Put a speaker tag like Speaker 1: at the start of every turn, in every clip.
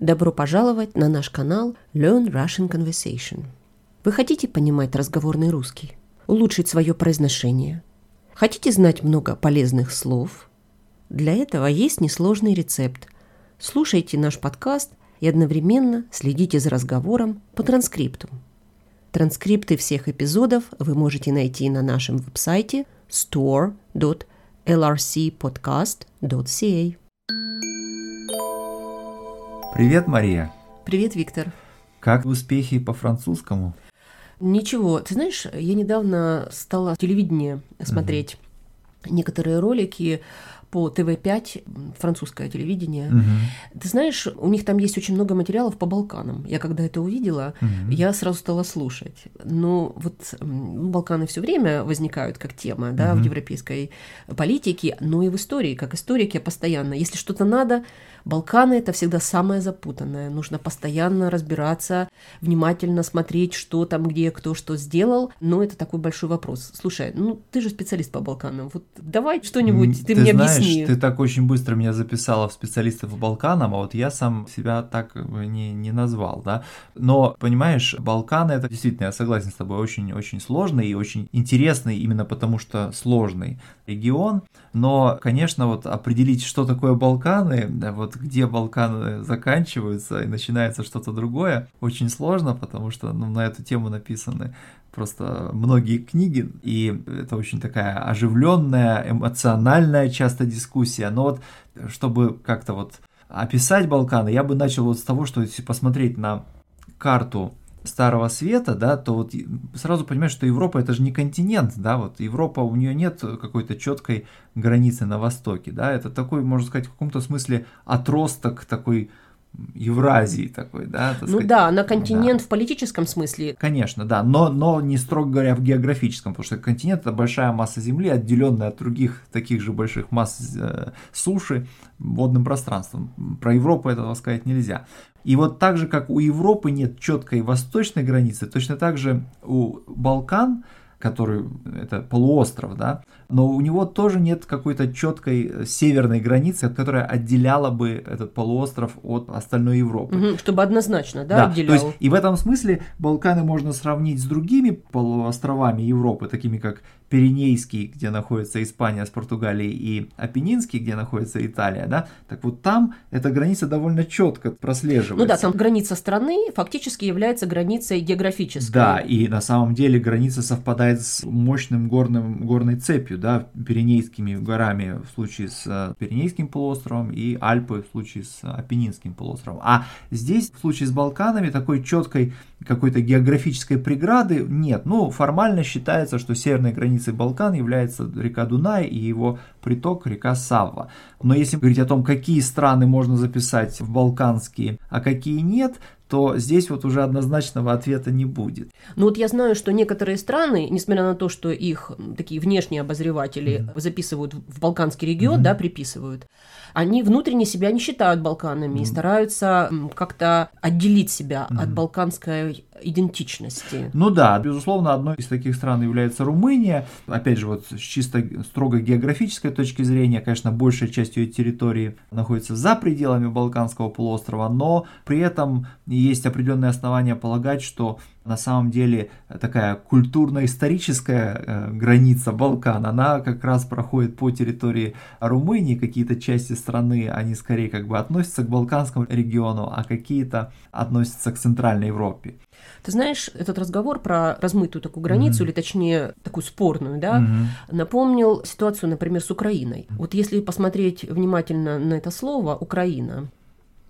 Speaker 1: Добро пожаловать на наш канал Learn Russian Conversation. Вы хотите понимать разговорный русский? Улучшить свое произношение? Хотите знать много полезных слов? Для этого есть несложный рецепт. Слушайте наш подкаст и одновременно следите за разговором по транскрипту. Транскрипты всех эпизодов вы можете найти на нашем веб-сайте store.lrcpodcast.ca.
Speaker 2: Привет, Мария.
Speaker 1: Привет, Виктор.
Speaker 2: Как успехи по французскому?
Speaker 1: Ничего, ты знаешь, я недавно стала телевидение смотреть угу. некоторые ролики по ТВ-5, французское телевидение. Угу. Ты знаешь, у них там есть очень много материалов по Балканам. Я когда это увидела, угу. я сразу стала слушать. Но вот Балканы все время возникают как тема да, угу. в европейской политике, но и в истории. Как историк я постоянно, если что-то надо, Балканы это всегда самое запутанное. Нужно постоянно разбираться, внимательно смотреть, что там, где, кто что сделал. Но это такой большой вопрос. Слушай, ну ты же специалист по Балканам. Вот давай что-нибудь ты, ты мне
Speaker 2: знаешь,
Speaker 1: объясни.
Speaker 2: Ты так очень быстро меня записала в специалистов по Балканам, а вот я сам себя так не, не назвал, да. Но, понимаешь, Балканы это действительно, я согласен с тобой, очень-очень сложный и очень интересный именно потому, что сложный регион. Но, конечно, вот определить, что такое Балканы, вот где Балканы заканчиваются и начинается что-то другое, очень сложно, потому что ну, на эту тему написаны просто многие книги, и это очень такая оживленная, эмоциональная часто дискуссия. Но вот чтобы как-то вот описать Балканы, я бы начал вот с того, что если посмотреть на карту Старого Света, да, то вот сразу понимаешь, что Европа это же не континент, да, вот Европа, у нее нет какой-то четкой границы на востоке, да, это такой, можно сказать, в каком-то смысле отросток такой Евразии такой, да?
Speaker 1: ну сказать. да, на континент да. в политическом смысле.
Speaker 2: Конечно, да, но, но не строго говоря в географическом, потому что континент это большая масса Земли, отделенная от других таких же больших масс э, суши водным пространством. Про Европу этого сказать нельзя. И вот так же, как у Европы нет четкой восточной границы, точно так же у Балкан который это полуостров, да, но у него тоже нет какой-то четкой э, северной границы, которая отделяла бы этот полуостров от остальной Европы.
Speaker 1: Угу, чтобы однозначно, да, да отделял.
Speaker 2: То есть, и в этом смысле Балканы можно сравнить с другими полуостровами Европы, такими как Пиренейский, где находится Испания с Португалией, и Апеннинский, где находится Италия, да, так вот там эта граница довольно четко прослеживается.
Speaker 1: Ну да, там граница страны фактически является границей географической.
Speaker 2: Да, и на самом деле граница совпадает с мощным горным, горной цепью, да, Пиренейскими горами в случае с э, Пиренейским полуостровом и Альпы в случае с Апеннинским полуостровом. А здесь в случае с Балканами такой четкой какой-то географической преграды нет. Ну, формально считается, что северной границей Балкан является река Дунай и его приток река Савва. Но если говорить о том, какие страны можно записать в балканские, а какие нет, то здесь вот уже однозначного ответа не будет.
Speaker 1: Ну вот я знаю, что некоторые страны, несмотря на то, что их такие внешние обозреватели mm-hmm. записывают в Балканский регион, mm-hmm. да, приписывают, они внутренне себя не считают Балканами mm-hmm. и стараются как-то отделить себя mm-hmm. от балканской идентичности.
Speaker 2: Ну да, безусловно, одной из таких стран является Румыния. Опять же, вот с чисто строго географической точки зрения, конечно, большая часть ее территории находится за пределами Балканского полуострова, но при этом есть определенные основания полагать, что на самом деле такая культурно-историческая э, граница Балкан, она как раз проходит по территории Румынии, какие-то части страны, они скорее как бы относятся к Балканскому региону, а какие-то относятся к Центральной Европе.
Speaker 1: Ты знаешь, этот разговор про размытую такую границу, mm-hmm. или точнее такую спорную, да, mm-hmm. напомнил ситуацию, например, с Украиной. Вот если посмотреть внимательно на это слово «Украина»,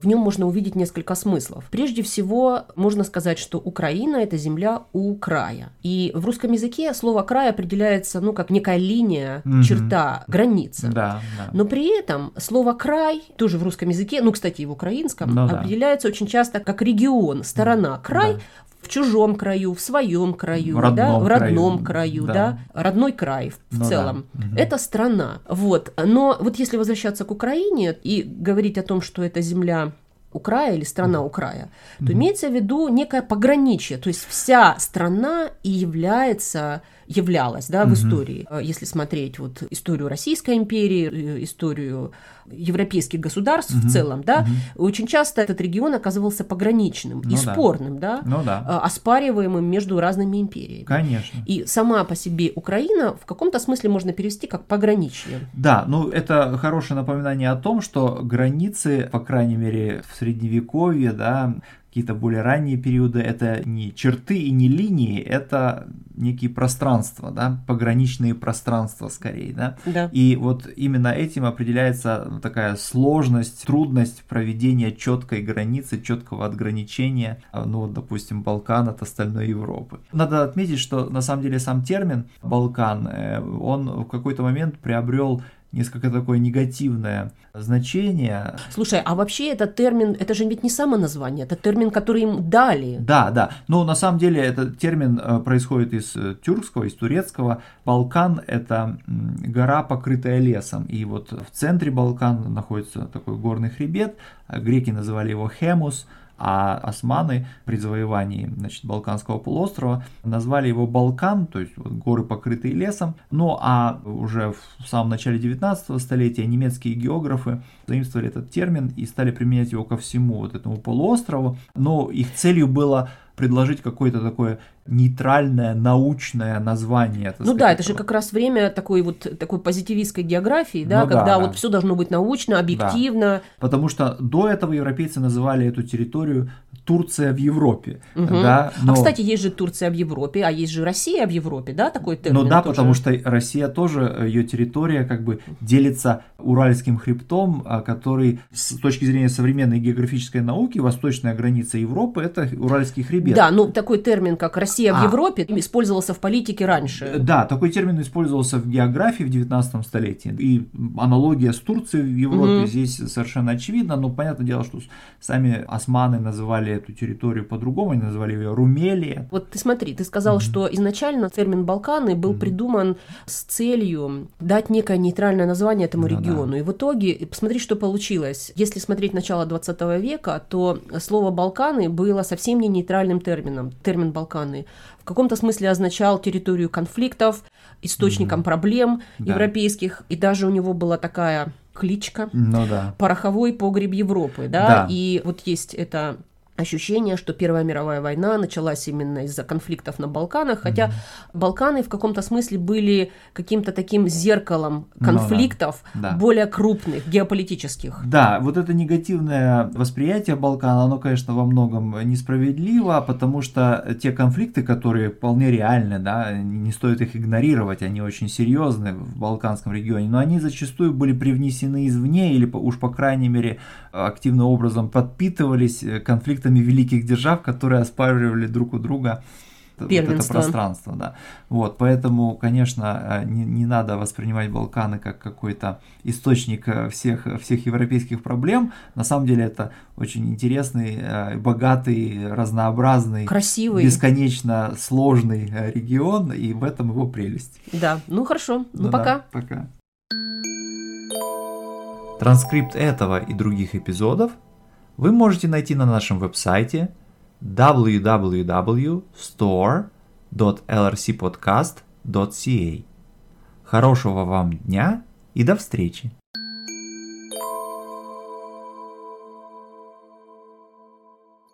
Speaker 1: в нем можно увидеть несколько смыслов. Прежде всего, можно сказать, что Украина – это земля у края. И в русском языке слово «край» определяется, ну, как некая линия, угу. черта, граница.
Speaker 2: Да, да.
Speaker 1: Но при этом слово «край» тоже в русском языке, ну, кстати, и в украинском, ну, определяется да. очень часто как регион, сторона. Край да в чужом краю, в своем краю, в родном, да, в родном краю, краю да. да, родной край в ну, целом. Да. Угу. Это страна. Вот. Но вот если возвращаться к Украине и говорить о том, что это земля у края или страна у края, то имеется в виду некое пограничье, то есть вся страна и является являлось да, в угу. истории. Если смотреть вот историю Российской империи, историю европейских государств угу. в целом, да, угу. очень часто этот регион оказывался пограничным ну, и да. спорным, да,
Speaker 2: ну, да,
Speaker 1: оспариваемым между разными империями.
Speaker 2: Конечно.
Speaker 1: И сама по себе Украина в каком-то смысле можно перевести как пограничье.
Speaker 2: Да, ну это хорошее напоминание о том, что границы, по крайней мере, в средневековье, да, какие-то более ранние периоды, это не черты и не линии, это некие пространства, да, пограничные пространства скорее, да.
Speaker 1: да.
Speaker 2: И вот именно этим определяется такая сложность, трудность проведения четкой границы, четкого отграничения, ну вот, допустим, Балкан от остальной Европы. Надо отметить, что на самом деле сам термин Балкан, э, он в какой-то момент приобрел несколько такое негативное значение.
Speaker 1: Слушай, а вообще этот термин, это же ведь не само название, это термин, который им дали.
Speaker 2: Да, да. Но на самом деле этот термин э, происходит из э, тюркского, из турецкого. Балкан – это гора, покрытая лесом. И вот в центре Балкан находится такой горный хребет. Греки называли его Хемус – а османы при завоевании значит, Балканского полуострова назвали его Балкан, то есть вот, горы, покрытые лесом. Ну а уже в самом начале 19 столетия немецкие географы заимствовали этот термин и стали применять его ко всему вот этому полуострову. Но их целью было предложить какое-то такое нейтральное научное название.
Speaker 1: Ну сказать, да, это же как раз время такой вот такой позитивистской географии, да, ну, когда да, вот все должно быть научно, объективно. Да.
Speaker 2: Потому что до этого европейцы называли эту территорию Турция в Европе. Угу. Да,
Speaker 1: а, но... А кстати, есть же Турция в Европе, а есть же Россия в Европе, да, такой термин.
Speaker 2: Ну да, тоже. потому что Россия тоже, э, ее территория как бы делится Уральским хребтом, а, который с точки зрения современной географической науки, восточная граница Европы – это Уральский хребет.
Speaker 1: Да, ну такой термин, как Россия а. в Европе, использовался в политике раньше.
Speaker 2: Э, да, такой термин использовался в географии в 19 столетии. И аналогия с Турцией в Европе угу. здесь совершенно очевидна, но понятное дело, что сами османы называли эту территорию по-другому, они назвали ее Румелия.
Speaker 1: Вот ты смотри, ты сказал, mm-hmm. что изначально термин Балканы был mm-hmm. придуман с целью дать некое нейтральное название этому ну, региону. Да. И в итоге, посмотри, что получилось. Если смотреть начало 20 века, то слово Балканы было совсем не нейтральным термином. Термин Балканы в каком-то смысле означал территорию конфликтов, источником mm-hmm. проблем да. европейских, и даже у него была такая кличка
Speaker 2: ну, да.
Speaker 1: «Пороховой погреб Европы», да? да, и вот есть это ощущение, что Первая мировая война началась именно из-за конфликтов на Балканах, хотя mm-hmm. Балканы в каком-то смысле были каким-то таким зеркалом конфликтов ну, да, более крупных, геополитических.
Speaker 2: Да, вот это негативное восприятие Балкана, оно, конечно, во многом несправедливо, потому что те конфликты, которые вполне реальны, да, не стоит их игнорировать, они очень серьезны в Балканском регионе, но они зачастую были привнесены извне или уж по крайней мере активным образом подпитывались конфликтами конфликтами великих держав, которые оспаривали друг у друга вот это пространство, да. Вот, поэтому, конечно, э, не, не надо воспринимать Балканы как какой-то источник э, всех, всех европейских проблем. На самом деле это очень интересный, э, богатый, разнообразный,
Speaker 1: красивый,
Speaker 2: бесконечно сложный регион, и в этом его прелесть.
Speaker 1: Да, ну хорошо, ну, ну пока.
Speaker 2: Да, пока. Транскрипт этого и других эпизодов вы можете найти на нашем веб-сайте www.store.lrcpodcast.ca. Хорошего вам дня и до встречи!